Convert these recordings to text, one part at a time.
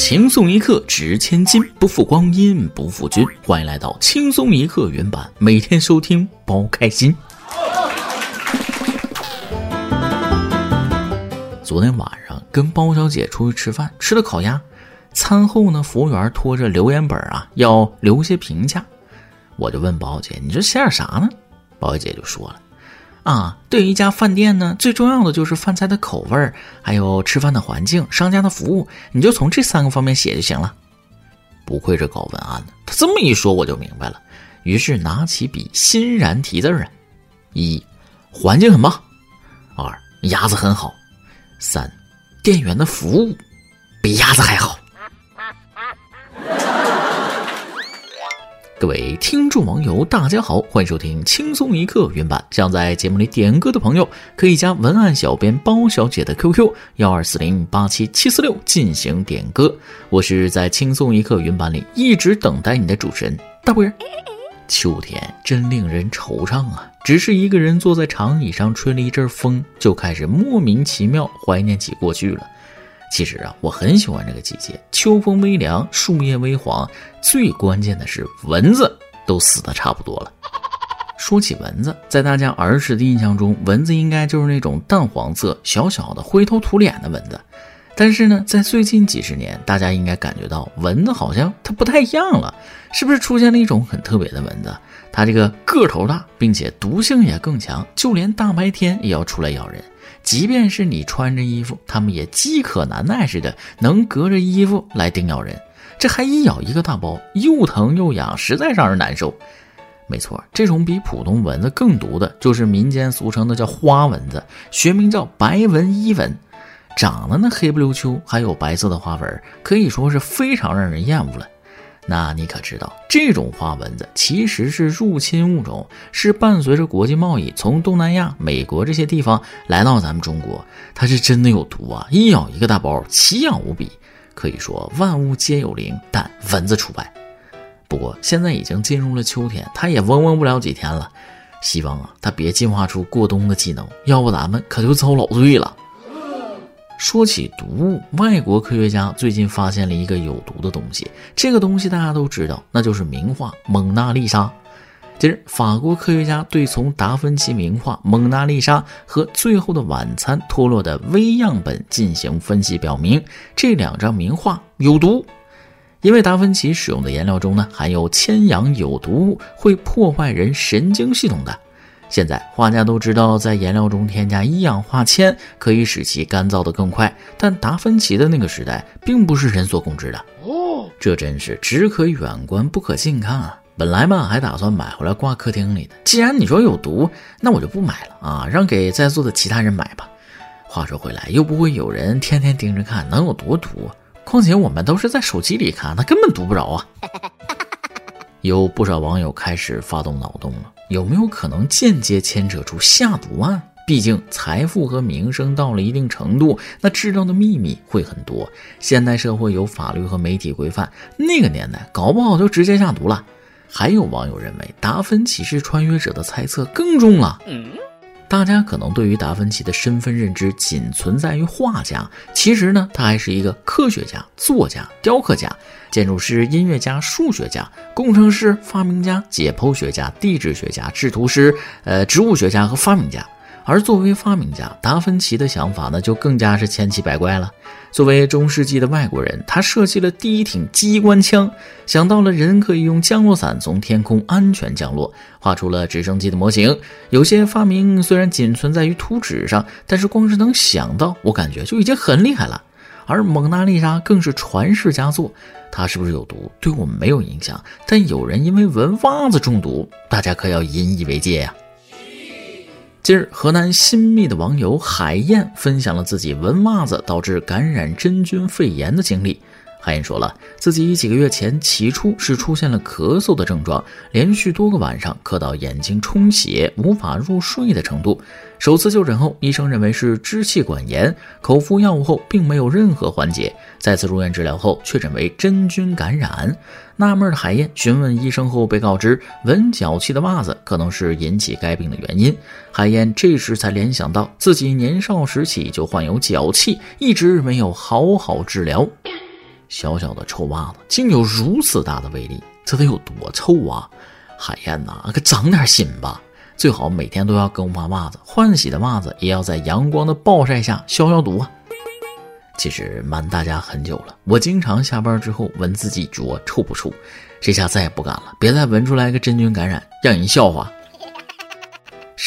轻松一刻值千金，不负光阴不负君。欢迎来到轻松一刻原版，每天收听包开心。昨天晚上跟包小姐出去吃饭，吃的烤鸭。餐后呢，服务员拖着留言本啊，要留些评价。我就问包姐：“你这写点啥呢？”包姐就说了。啊，对于一家饭店呢，最重要的就是饭菜的口味儿，还有吃饭的环境、商家的服务，你就从这三个方面写就行了。不愧是搞文案的，他这么一说我就明白了，于是拿起笔欣然题字儿啊：一，环境很棒；二，鸭子很好；三，店员的服务比鸭子还好。各位听众网友，大家好，欢迎收听轻松一刻原版。想在节目里点歌的朋友，可以加文案小编包小姐的 QQ 幺二四零八七七四六进行点歌。我是在轻松一刻原版里一直等待你的主持人大波儿。秋天真令人惆怅啊！只是一个人坐在长椅上吹了一阵风，就开始莫名其妙怀念起过去了。其实啊，我很喜欢这个季节，秋风微凉，树叶微黄，最关键的是蚊子都死的差不多了。说起蚊子，在大家儿时的印象中，蚊子应该就是那种淡黄色、小小的、灰头土脸的蚊子。但是呢，在最近几十年，大家应该感觉到蚊子好像它不太一样了，是不是出现了一种很特别的蚊子？它这个个头大，并且毒性也更强，就连大白天也要出来咬人。即便是你穿着衣服，他们也饥渴难耐似的，能隔着衣服来叮咬人。这还一咬一个大包，又疼又痒，实在让人难受。没错，这种比普通蚊子更毒的，就是民间俗称的叫花蚊子，学名叫白纹伊蚊，长得那黑不溜秋，还有白色的花纹，可以说是非常让人厌恶了。那你可知道，这种花蚊子其实是入侵物种，是伴随着国际贸易从东南亚、美国这些地方来到咱们中国。它是真的有毒啊！一咬一个大包，奇痒无比。可以说万物皆有灵，但蚊子除外。不过现在已经进入了秋天，它也嗡嗡不了几天了。希望啊，它别进化出过冬的技能，要不咱们可就遭老罪了。说起毒物，外国科学家最近发现了一个有毒的东西。这个东西大家都知道，那就是名画《蒙娜丽莎》。近日，法国科学家对从达芬奇名画《蒙娜丽莎》和《最后的晚餐》脱落的微样本进行分析，表明这两张名画有毒。因为达芬奇使用的颜料中呢含有铅氧有毒物，会破坏人神经系统的。现在画家都知道，在颜料中添加一氧化铅可以使其干燥的更快，但达芬奇的那个时代并不是人所共知的哦。这真是只可远观不可近看啊！本来嘛，还打算买回来挂客厅里的。既然你说有毒，那我就不买了啊，让给在座的其他人买吧。话说回来，又不会有人天天盯着看，能有多毒？况且我们都是在手机里看，那根本毒不着啊。有不少网友开始发动脑洞了。有没有可能间接牵扯出下毒案？毕竟财富和名声到了一定程度，那知道的秘密会很多。现代社会有法律和媒体规范，那个年代搞不好就直接下毒了。还有网友认为达芬奇是穿越者的猜测更重了。大家可能对于达芬奇的身份认知仅存在于画家，其实呢，他还是一个科学家、作家、雕刻家。建筑师、音乐家、数学家、工程师、发明家、解剖学家、地质学家、制图师、呃，植物学家和发明家。而作为发明家，达芬奇的想法呢，就更加是千奇百怪了。作为中世纪的外国人，他设计了第一挺机关枪，想到了人可以用降落伞从天空安全降落，画出了直升机的模型。有些发明虽然仅存在于图纸上，但是光是能想到，我感觉就已经很厉害了。而蒙娜丽莎更是传世佳作，它是不是有毒，对我们没有影响。但有人因为闻袜子中毒，大家可要引以为戒呀。近日，河南新密的网友海燕分享了自己闻袜子导致感染真菌肺炎的经历。海燕说了，自己几个月前起初是出现了咳嗽的症状，连续多个晚上咳到眼睛充血、无法入睡的程度。首次就诊后，医生认为是支气管炎，口服药物后并没有任何缓解。再次入院治疗后，确诊为真菌感染。纳闷的海燕询问医生后，被告知闻脚气的袜子可能是引起该病的原因。海燕这时才联想到自己年少时起就患有脚气，一直没有好好治疗。小小的臭袜子竟有如此大的威力，这得有多臭啊！海燕呐，可长点心吧！最好每天都要更换袜子，换洗的袜子也要在阳光的暴晒下消消毒啊。其实瞒大家很久了，我经常下班之后闻自己脚臭不臭，这下再也不敢了，别再闻出来个真菌感染，让人笑话。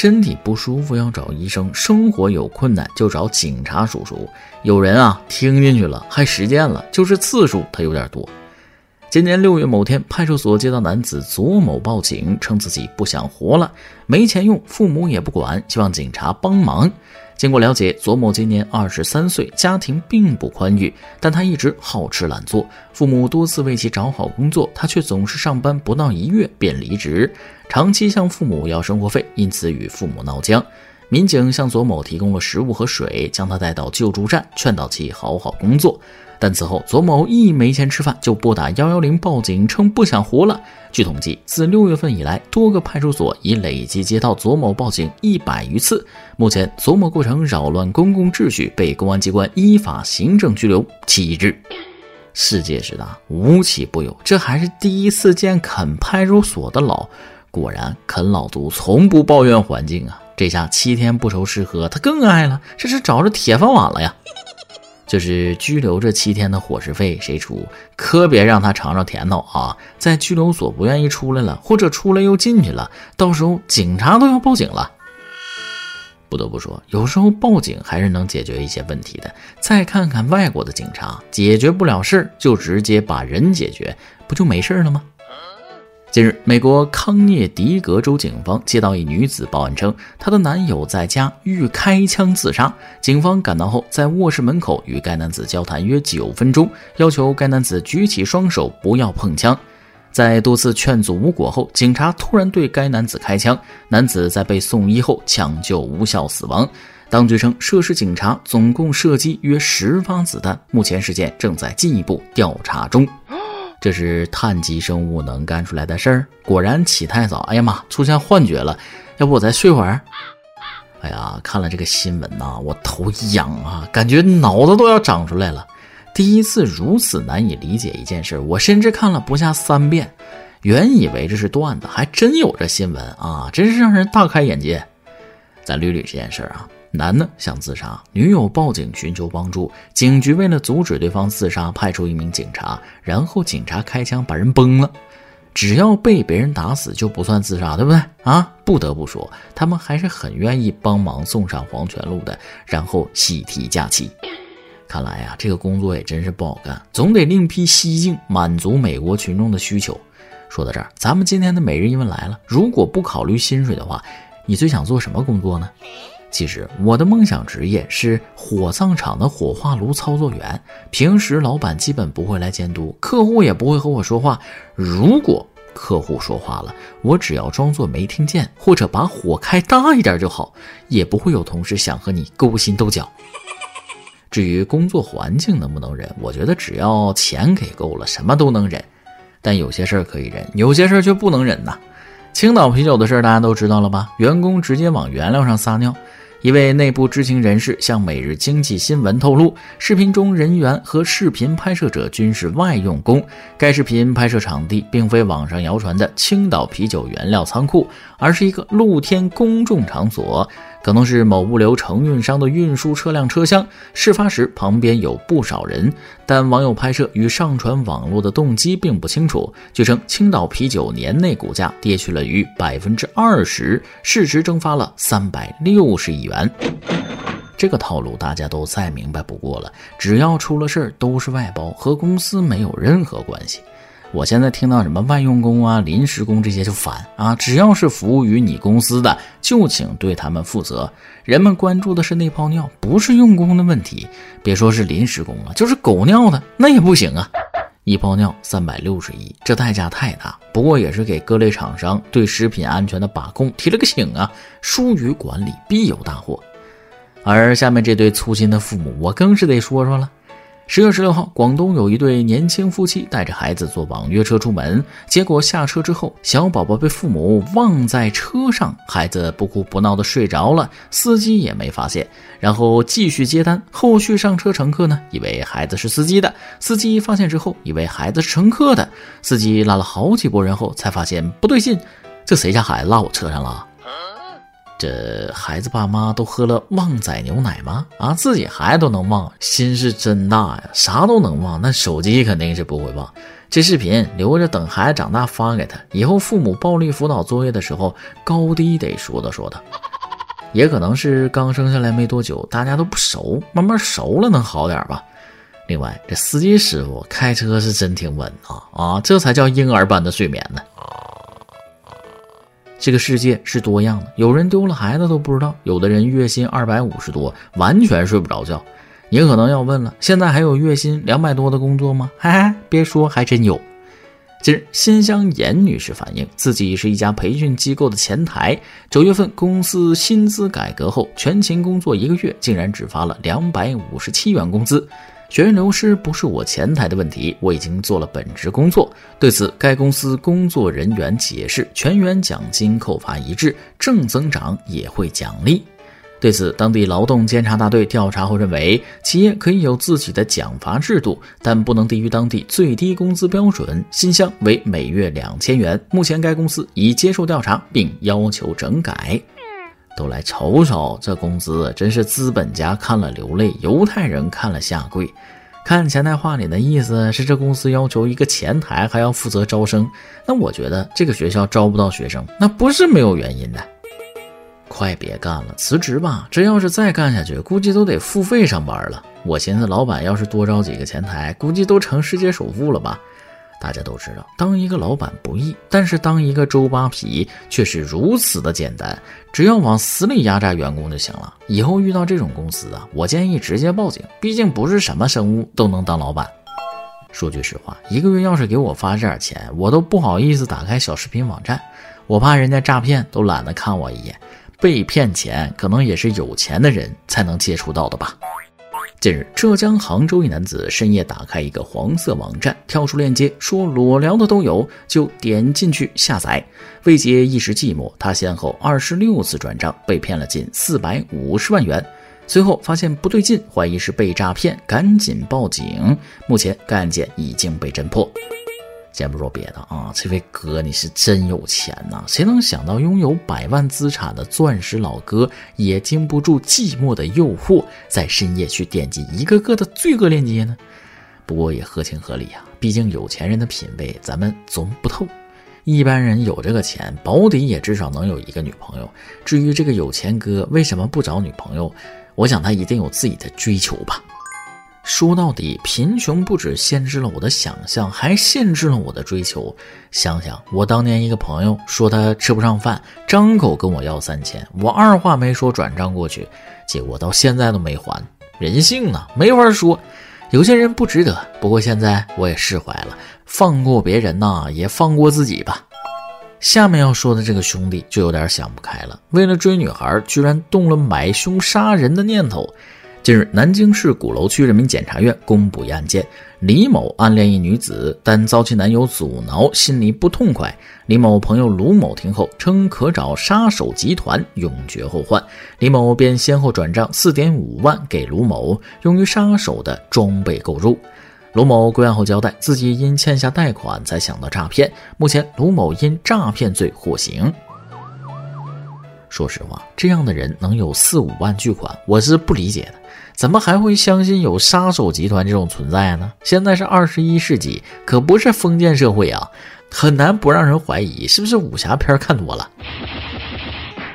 身体不舒服要找医生，生活有困难就找警察叔叔。有人啊听进去了，还实践了，就是次数他有点多。今年六月某天，派出所接到男子左某报警，称自己不想活了，没钱用，父母也不管，希望警察帮忙。经过了解，左某今年二十三岁，家庭并不宽裕，但他一直好吃懒做，父母多次为其找好工作，他却总是上班不到一月便离职，长期向父母要生活费，因此与父母闹僵。民警向左某提供了食物和水，将他带到救助站，劝导其好好工作。但此后，左某一没钱吃饭，就拨打幺幺零报警，称不想活了。据统计，自六月份以来，多个派出所已累计接到左某报警一百余次。目前，左某构成扰乱公共秩序，被公安机关依法行政拘留，其之。世界之大，无奇不有，这还是第一次见啃派出所的老。果然，啃老族从不抱怨环境啊！这下七天不愁吃喝，他更爱了，这是找着铁饭碗了呀！就是拘留这七天的伙食费谁出？可别让他尝尝甜头啊！在拘留所不愿意出来了，或者出来又进去了，到时候警察都要报警了。不得不说，有时候报警还是能解决一些问题的。再看看外国的警察，解决不了事儿就直接把人解决，不就没事了吗？近日，美国康涅狄格州警方接到一女子报案称，她的男友在家欲开枪自杀。警方赶到后，在卧室门口与该男子交谈约九分钟，要求该男子举起双手，不要碰枪。在多次劝阻无果后，警察突然对该男子开枪，男子在被送医后抢救无效死亡。当局称，涉事警察总共射击约十发子弹。目前事件正在进一步调查中。这是碳基生物能干出来的事儿？果然起太早。哎呀妈，出现幻觉了，要不我再睡会儿？哎呀，看了这个新闻呐，我头痒啊，感觉脑子都要长出来了。第一次如此难以理解一件事，我甚至看了不下三遍。原以为这是段子，还真有这新闻啊，真是让人大开眼界。咱捋捋这件事啊。男的想自杀，女友报警寻求帮助，警局为了阻止对方自杀，派出一名警察，然后警察开枪把人崩了。只要被别人打死就不算自杀，对不对啊？不得不说，他们还是很愿意帮忙送上黄泉路的，然后喜提假期。看来呀，这个工作也真是不好干，总得另辟蹊径，满足美国群众的需求。说到这儿，咱们今天的每日一问来了：如果不考虑薪水的话，你最想做什么工作呢？其实我的梦想职业是火葬场的火化炉操作员。平时老板基本不会来监督，客户也不会和我说话。如果客户说话了，我只要装作没听见，或者把火开大一点就好，也不会有同事想和你勾心斗角。至于工作环境能不能忍，我觉得只要钱给够了，什么都能忍。但有些事儿可以忍，有些事儿却不能忍呐。青岛啤酒的事儿大家都知道了吧？员工直接往原料上撒尿。一位内部知情人士向《每日经济新闻》透露，视频中人员和视频拍摄者均是外用工。该视频拍摄场地并非网上谣传的青岛啤酒原料仓库，而是一个露天公众场所。可能是某物流承运商的运输车辆车厢。事发时旁边有不少人，但网友拍摄与上传网络的动机并不清楚。据称，青岛啤酒年内股价跌去了逾百分之二十，市值蒸发了三百六十亿元。这个套路大家都再明白不过了，只要出了事儿都是外包，和公司没有任何关系。我现在听到什么外用工啊、临时工这些就烦啊！只要是服务于你公司的，就请对他们负责。人们关注的是那泡尿，不是用工的问题。别说是临时工了，就是狗尿的那也不行啊！一泡尿三百六十亿，这代价太大。不过也是给各类厂商对食品安全的把控提了个醒啊！疏于管理必有大祸。而下面这对粗心的父母，我更是得说说了。十月十六号，广东有一对年轻夫妻带着孩子坐网约车出门，结果下车之后，小宝宝被父母忘在车上，孩子不哭不闹的睡着了，司机也没发现，然后继续接单。后续上车乘客呢，以为孩子是司机的，司机发现之后，以为孩子是乘客的，司机拉了好几波人后，才发现不对劲，这谁家孩子落我车上了？这孩子爸妈都喝了旺仔牛奶吗？啊，自己孩子都能忘，心是真大呀！啥都能忘，那手机肯定是不会忘。这视频留着等孩子长大发给他，以后父母暴力辅导作业的时候，高低得说道说道。也可能是刚生下来没多久，大家都不熟，慢慢熟了能好点吧。另外，这司机师傅开车是真挺稳啊啊，这才叫婴儿般的睡眠呢。这个世界是多样的，有人丢了孩子都不知道，有的人月薪二百五十多，完全睡不着觉。你可能要问了，现在还有月薪两百多的工作吗？嗨，别说，还真有。近日，新乡严女士反映，自己是一家培训机构的前台，九月份公司薪资改革后，全勤工作一个月，竟然只发了两百五十七元工资。学员流失不是我前台的问题，我已经做了本职工作。对此，该公司工作人员解释，全员奖金扣罚一致，正增长也会奖励。对此，当地劳动监察大队调查后认为，企业可以有自己的奖罚制度，但不能低于当地最低工资标准，薪项为每月两千元。目前该公司已接受调查，并要求整改。都来瞅瞅这工资，真是资本家看了流泪，犹太人看了下跪。看前台话里的意思是，这公司要求一个前台还要负责招生。那我觉得这个学校招不到学生，那不是没有原因的。快别干了，辞职吧！这要是再干下去，估计都得付费上班了。我寻思，老板要是多招几个前台，估计都成世界首富了吧。大家都知道，当一个老板不易，但是当一个周扒皮却是如此的简单。只要往死里压榨员工就行了。以后遇到这种公司啊，我建议直接报警。毕竟不是什么生物都能当老板。说句实话，一个月要是给我发这点钱，我都不好意思打开小视频网站，我怕人家诈骗，都懒得看我一眼。被骗钱，可能也是有钱的人才能接触到的吧。近日，浙江杭州一男子深夜打开一个黄色网站，跳出链接说裸聊的都有，就点进去下载。为解一时寂寞，他先后二十六次转账，被骗了近四百五十万元。随后发现不对劲，怀疑是被诈骗，赶紧报警。目前该案件已经被侦破。先不说别的啊，这位哥你是真有钱呐！谁能想到拥有百万资产的钻石老哥也经不住寂寞的诱惑，在深夜去点击一个个的罪恶链接呢？不过也合情合理啊，毕竟有钱人的品味咱们琢磨不透。一般人有这个钱，保底也至少能有一个女朋友。至于这个有钱哥为什么不找女朋友，我想他一定有自己的追求吧。说到底，贫穷不止限制了我的想象，还限制了我的追求。想想我当年一个朋友说他吃不上饭，张口跟我要三千，我二话没说转账过去，结果到现在都没还。人性呢，没法说，有些人不值得。不过现在我也释怀了，放过别人呐，也放过自己吧。下面要说的这个兄弟就有点想不开了，为了追女孩，居然动了买凶杀人的念头。近日，南京市鼓楼区人民检察院公布一案件：李某暗恋一女子，但遭其男友阻挠，心里不痛快。李某朋友卢某听后称可找杀手集团永绝后患，李某便先后转账四点五万给卢某，用于杀手的装备购入。卢某归案后交代，自己因欠下贷款才想到诈骗。目前，卢某因诈骗罪获刑。说实话，这样的人能有四五万巨款，我是不理解的。怎么还会相信有杀手集团这种存在呢？现在是二十一世纪，可不是封建社会啊，很难不让人怀疑是不是武侠片看多了。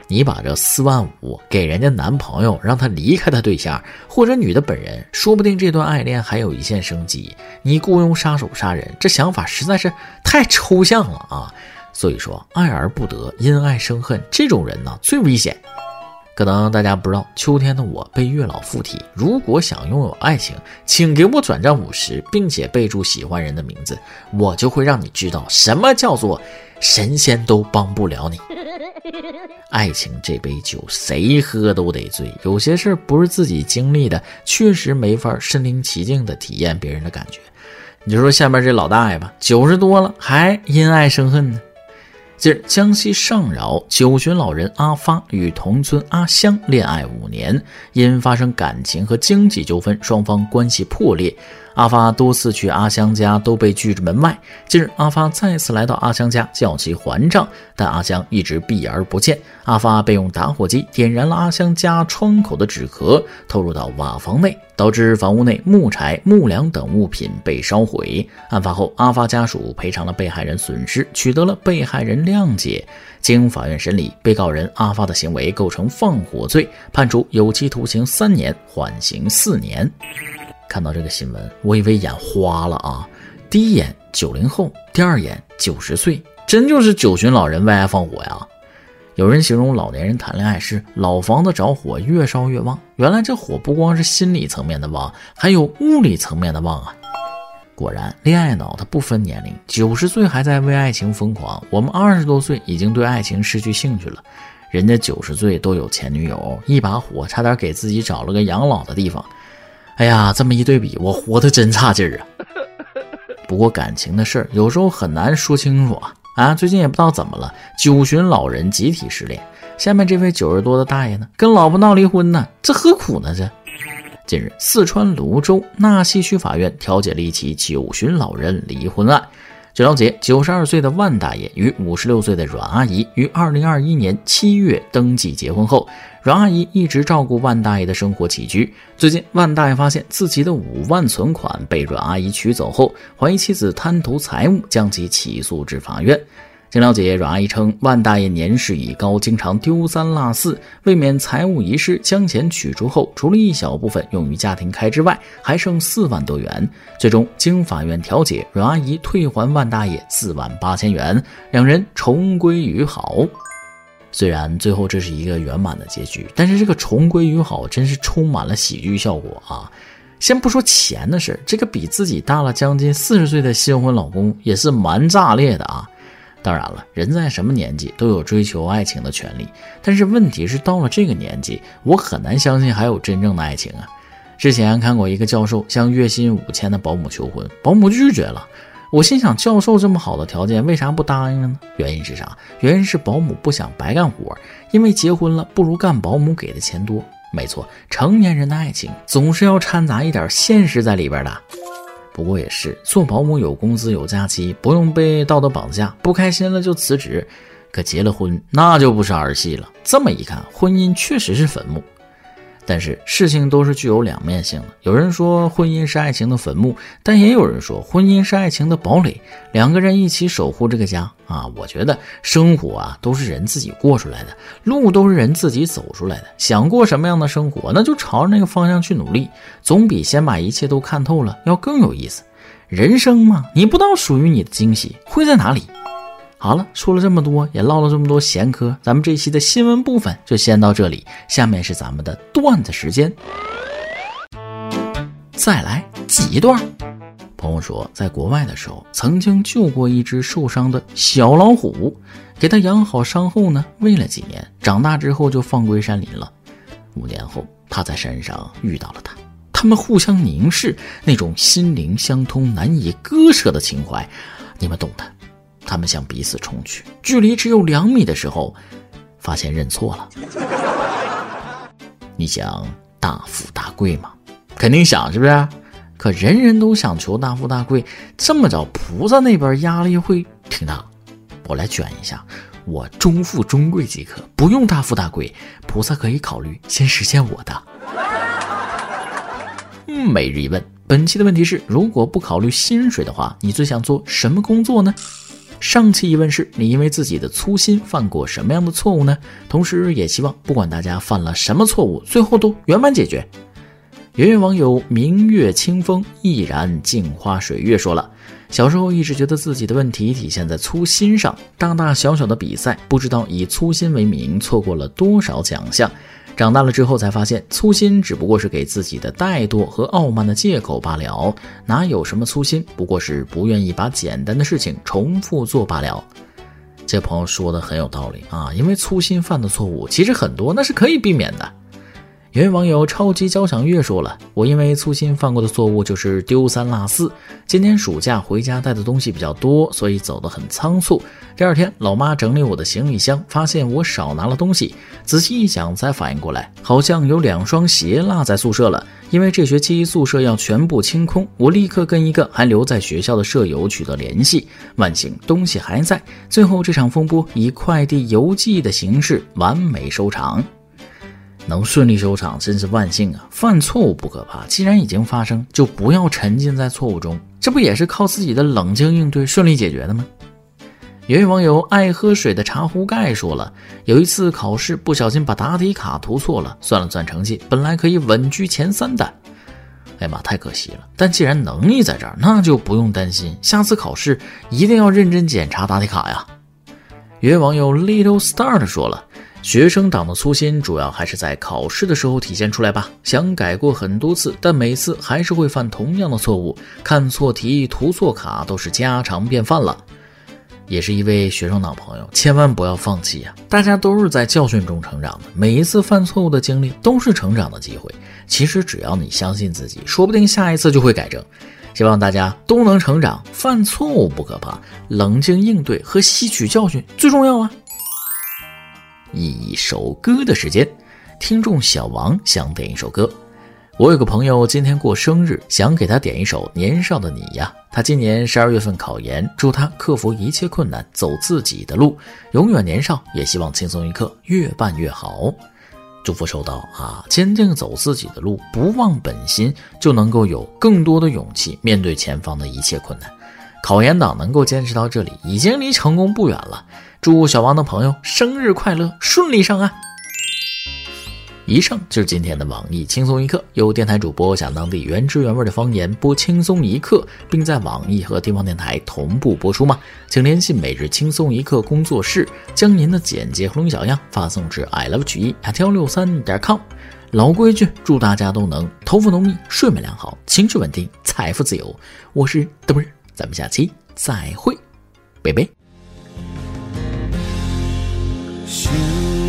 你把这四万五给人家男朋友，让他离开他对象，或者女的本人，说不定这段爱恋还有一线生机。你雇佣杀手杀人，这想法实在是太抽象了啊！所以说，爱而不得，因爱生恨，这种人呢最危险。可能大家不知道，秋天的我被月老附体。如果想拥有爱情，请给我转账五十，并且备注喜欢人的名字，我就会让你知道什么叫做神仙都帮不了你。爱情这杯酒，谁喝都得醉。有些事儿不是自己经历的，确实没法身临其境的体验别人的感觉。你就说下面这老大爷吧，九十多了还因爱生恨呢。近日，江西上饶九旬老人阿发与同村阿香恋爱五年，因发生感情和经济纠纷，双方关系破裂。阿发多次去阿香家都被拒之门外。近日，阿发再次来到阿香家叫其还账，但阿香一直避而不见。阿发被用打火机点燃了阿香家窗口的纸壳，投入到瓦房内，导致房屋内木柴、木梁等物品被烧毁。案发后，阿发家属赔偿了被害人损失，取得了被害人谅解。经法院审理，被告人阿发的行为构成放火罪，判处有期徒刑三年，缓刑四年。看到这个新闻，我以为眼花了啊！第一眼九零后，第二眼九十岁，真就是九旬老人为爱放火呀！有人形容老年人谈恋爱是老房子着火，越烧越旺。原来这火不光是心理层面的旺，还有物理层面的旺啊！果然，恋爱脑它不分年龄，九十岁还在为爱情疯狂，我们二十多岁已经对爱情失去兴趣了。人家九十岁都有前女友，一把火差点给自己找了个养老的地方。哎呀，这么一对比，我活得真差劲儿啊！不过感情的事儿有时候很难说清楚啊啊！最近也不知道怎么了，九旬老人集体失恋。下面这位九十多的大爷呢，跟老婆闹离婚呢，这何苦呢？这近日，四川泸州纳溪区法院调解了一起九旬老人离婚案。据了解，九十二岁的万大爷与五十六岁的阮阿姨于二零二一年七月登记结婚后，阮阿姨一直照顾万大爷的生活起居。最近，万大爷发现自己的五万存款被阮阿姨取走后，怀疑妻子贪图财物，将其起诉至法院。经了解，阮阿姨称，万大爷年事已高，经常丢三落四，为免财物遗失，将钱取出后，除了一小部分用于家庭开支外，还剩四万多元。最终经法院调解，阮阿姨退还万大爷四万八千元，两人重归于好。虽然最后这是一个圆满的结局，但是这个重归于好真是充满了喜剧效果啊！先不说钱的事，这个比自己大了将近四十岁的新婚老公也是蛮炸裂的啊！当然了，人在什么年纪都有追求爱情的权利，但是问题是到了这个年纪，我很难相信还有真正的爱情啊！之前看过一个教授向月薪五千的保姆求婚，保姆拒绝了。我心想，教授这么好的条件，为啥不答应呢？原因是啥？原因是保姆不想白干活，因为结婚了不如干保姆给的钱多。没错，成年人的爱情总是要掺杂一点现实在里边的。不过也是，做保姆有工资有假期，不用被道德绑架，不开心了就辞职。可结了婚，那就不是儿戏了。这么一看，婚姻确实是坟墓。但是事情都是具有两面性的。有人说婚姻是爱情的坟墓，但也有人说婚姻是爱情的堡垒。两个人一起守护这个家啊！我觉得生活啊都是人自己过出来的，路都是人自己走出来的。想过什么样的生活，那就朝着那个方向去努力，总比先把一切都看透了要更有意思。人生嘛，你不知道属于你的惊喜会在哪里。好了，说了这么多，也唠了这么多闲嗑，咱们这期的新闻部分就先到这里。下面是咱们的段子时间，再来几段。朋友说，在国外的时候，曾经救过一只受伤的小老虎，给它养好伤后呢，喂了几年，长大之后就放归山林了。五年后，他在山上遇到了他，他们互相凝视，那种心灵相通、难以割舍的情怀，你们懂的。他们向彼此冲去，距离只有两米的时候，发现认错了。你想大富大贵吗？肯定想，是不是？可人人都想求大富大贵，这么着，菩萨那边压力会挺大。我来卷一下，我中富中贵即可，不用大富大贵。菩萨可以考虑先实现我的。每日一问，本期的问题是：如果不考虑薪水的话，你最想做什么工作呢？上期疑问是你因为自己的粗心犯过什么样的错误呢？同时也希望不管大家犯了什么错误，最后都圆满解决。圆圆网友明月清风毅然镜花水月说了，小时候一直觉得自己的问题体现在粗心上，大大小小的比赛不知道以粗心为名错过了多少奖项。长大了之后才发现，粗心只不过是给自己的怠惰和傲慢的借口罢了，哪有什么粗心，不过是不愿意把简单的事情重复做罢了。这朋友说的很有道理啊，因为粗心犯的错误其实很多，那是可以避免的。有位网友超级交响乐说了：“我因为粗心犯过的错误就是丢三落四。今年暑假回家带的东西比较多，所以走得很仓促。第二天，老妈整理我的行李箱，发现我少拿了东西。仔细一想，才反应过来，好像有两双鞋落在宿舍了。因为这学期宿舍要全部清空，我立刻跟一个还留在学校的舍友取得联系。万幸，东西还在。最后，这场风波以快递邮寄的形式完美收场。”能顺利收场真是万幸啊！犯错误不可怕，既然已经发生，就不要沉浸在错误中。这不也是靠自己的冷静应对顺利解决的吗？有位网友爱喝水的茶壶盖说了，有一次考试不小心把答题卡涂错了，算了算成绩，本来可以稳居前三的。哎呀妈，太可惜了！但既然能力在这儿，那就不用担心，下次考试一定要认真检查答题卡呀。有位网友 Little Star 说了。学生党的粗心主要还是在考试的时候体现出来吧。想改过很多次，但每次还是会犯同样的错误，看错题、涂错卡都是家常便饭了。也是一位学生党朋友，千万不要放弃呀！大家都是在教训中成长的，每一次犯错误的经历都是成长的机会。其实只要你相信自己，说不定下一次就会改正。希望大家都能成长，犯错误不可怕，冷静应对和吸取教训最重要啊！一首歌的时间，听众小王想点一首歌。我有个朋友今天过生日，想给他点一首《年少的你》呀。他今年十二月份考研，祝他克服一切困难，走自己的路，永远年少。也希望轻松一刻越办越好。祝福收到啊！坚定走自己的路，不忘本心，就能够有更多的勇气面对前方的一切困难。考研党能够坚持到这里，已经离成功不远了。祝小王的朋友生日快乐，顺利上岸。以上就是今天的网易轻松一刻，由电台主播讲当地原汁原味的方言播轻松一刻，并在网易和地方电台同步播出吗？请联系每日轻松一刻工作室，将您的简介和录音小样发送至 i love 曲艺 at 幺六三点 com。老规矩，祝大家都能头发浓密，睡眠良好，情绪稳定，财富自由。我是嘚啵，咱们下期再会，拜拜。心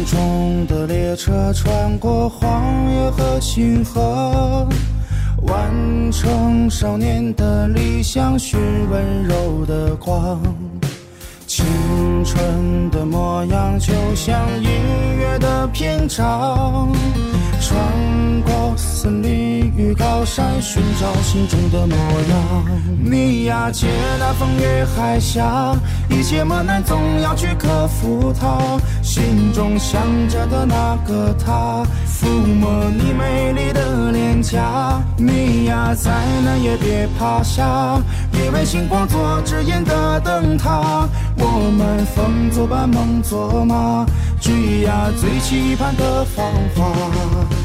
中的列车穿过荒野和星河，完成少年的理想，寻温柔的光。青春的模样就像音乐的篇章。穿过森林与高山，寻找心中的模样。你呀，借那风越海峡，一切磨难总要去克服它。心中想着的那个他，抚摸你美丽的脸颊。你呀，再难也别趴下，别为星光做指引的灯塔。我们风作伴，梦作马，追呀最期盼的芳华。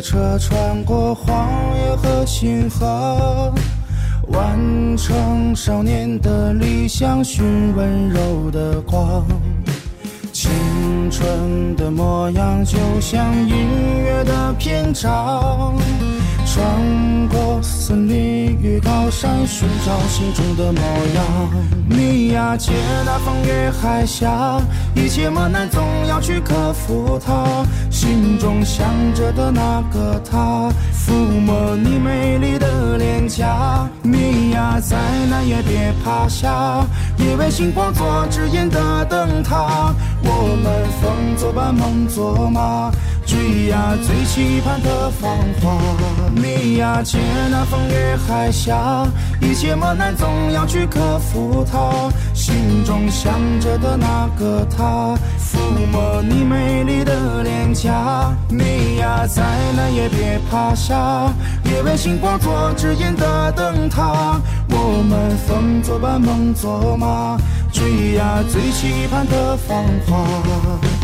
车穿过荒野和星河，完成少年的理想，寻温柔的光。青春的模样就像音乐的篇章。穿过森林与高山，寻找心中的模样。你呀，借那风越海峡，一切磨难总要去克服它。心中想着的那个他，抚摸你美丽的脸颊。你呀，再难也别趴下，别为星光做指引的灯塔。我们风作伴，梦作马。追呀，最期盼的芳华。你呀，借那风越海峡，一切磨难总要去克服它。心中想着的那个他，抚摸你美丽的脸颊。你呀，再难也别趴下，别为星光做指引的灯塔。我们风作伴，梦作马，追呀，最期盼的芳华。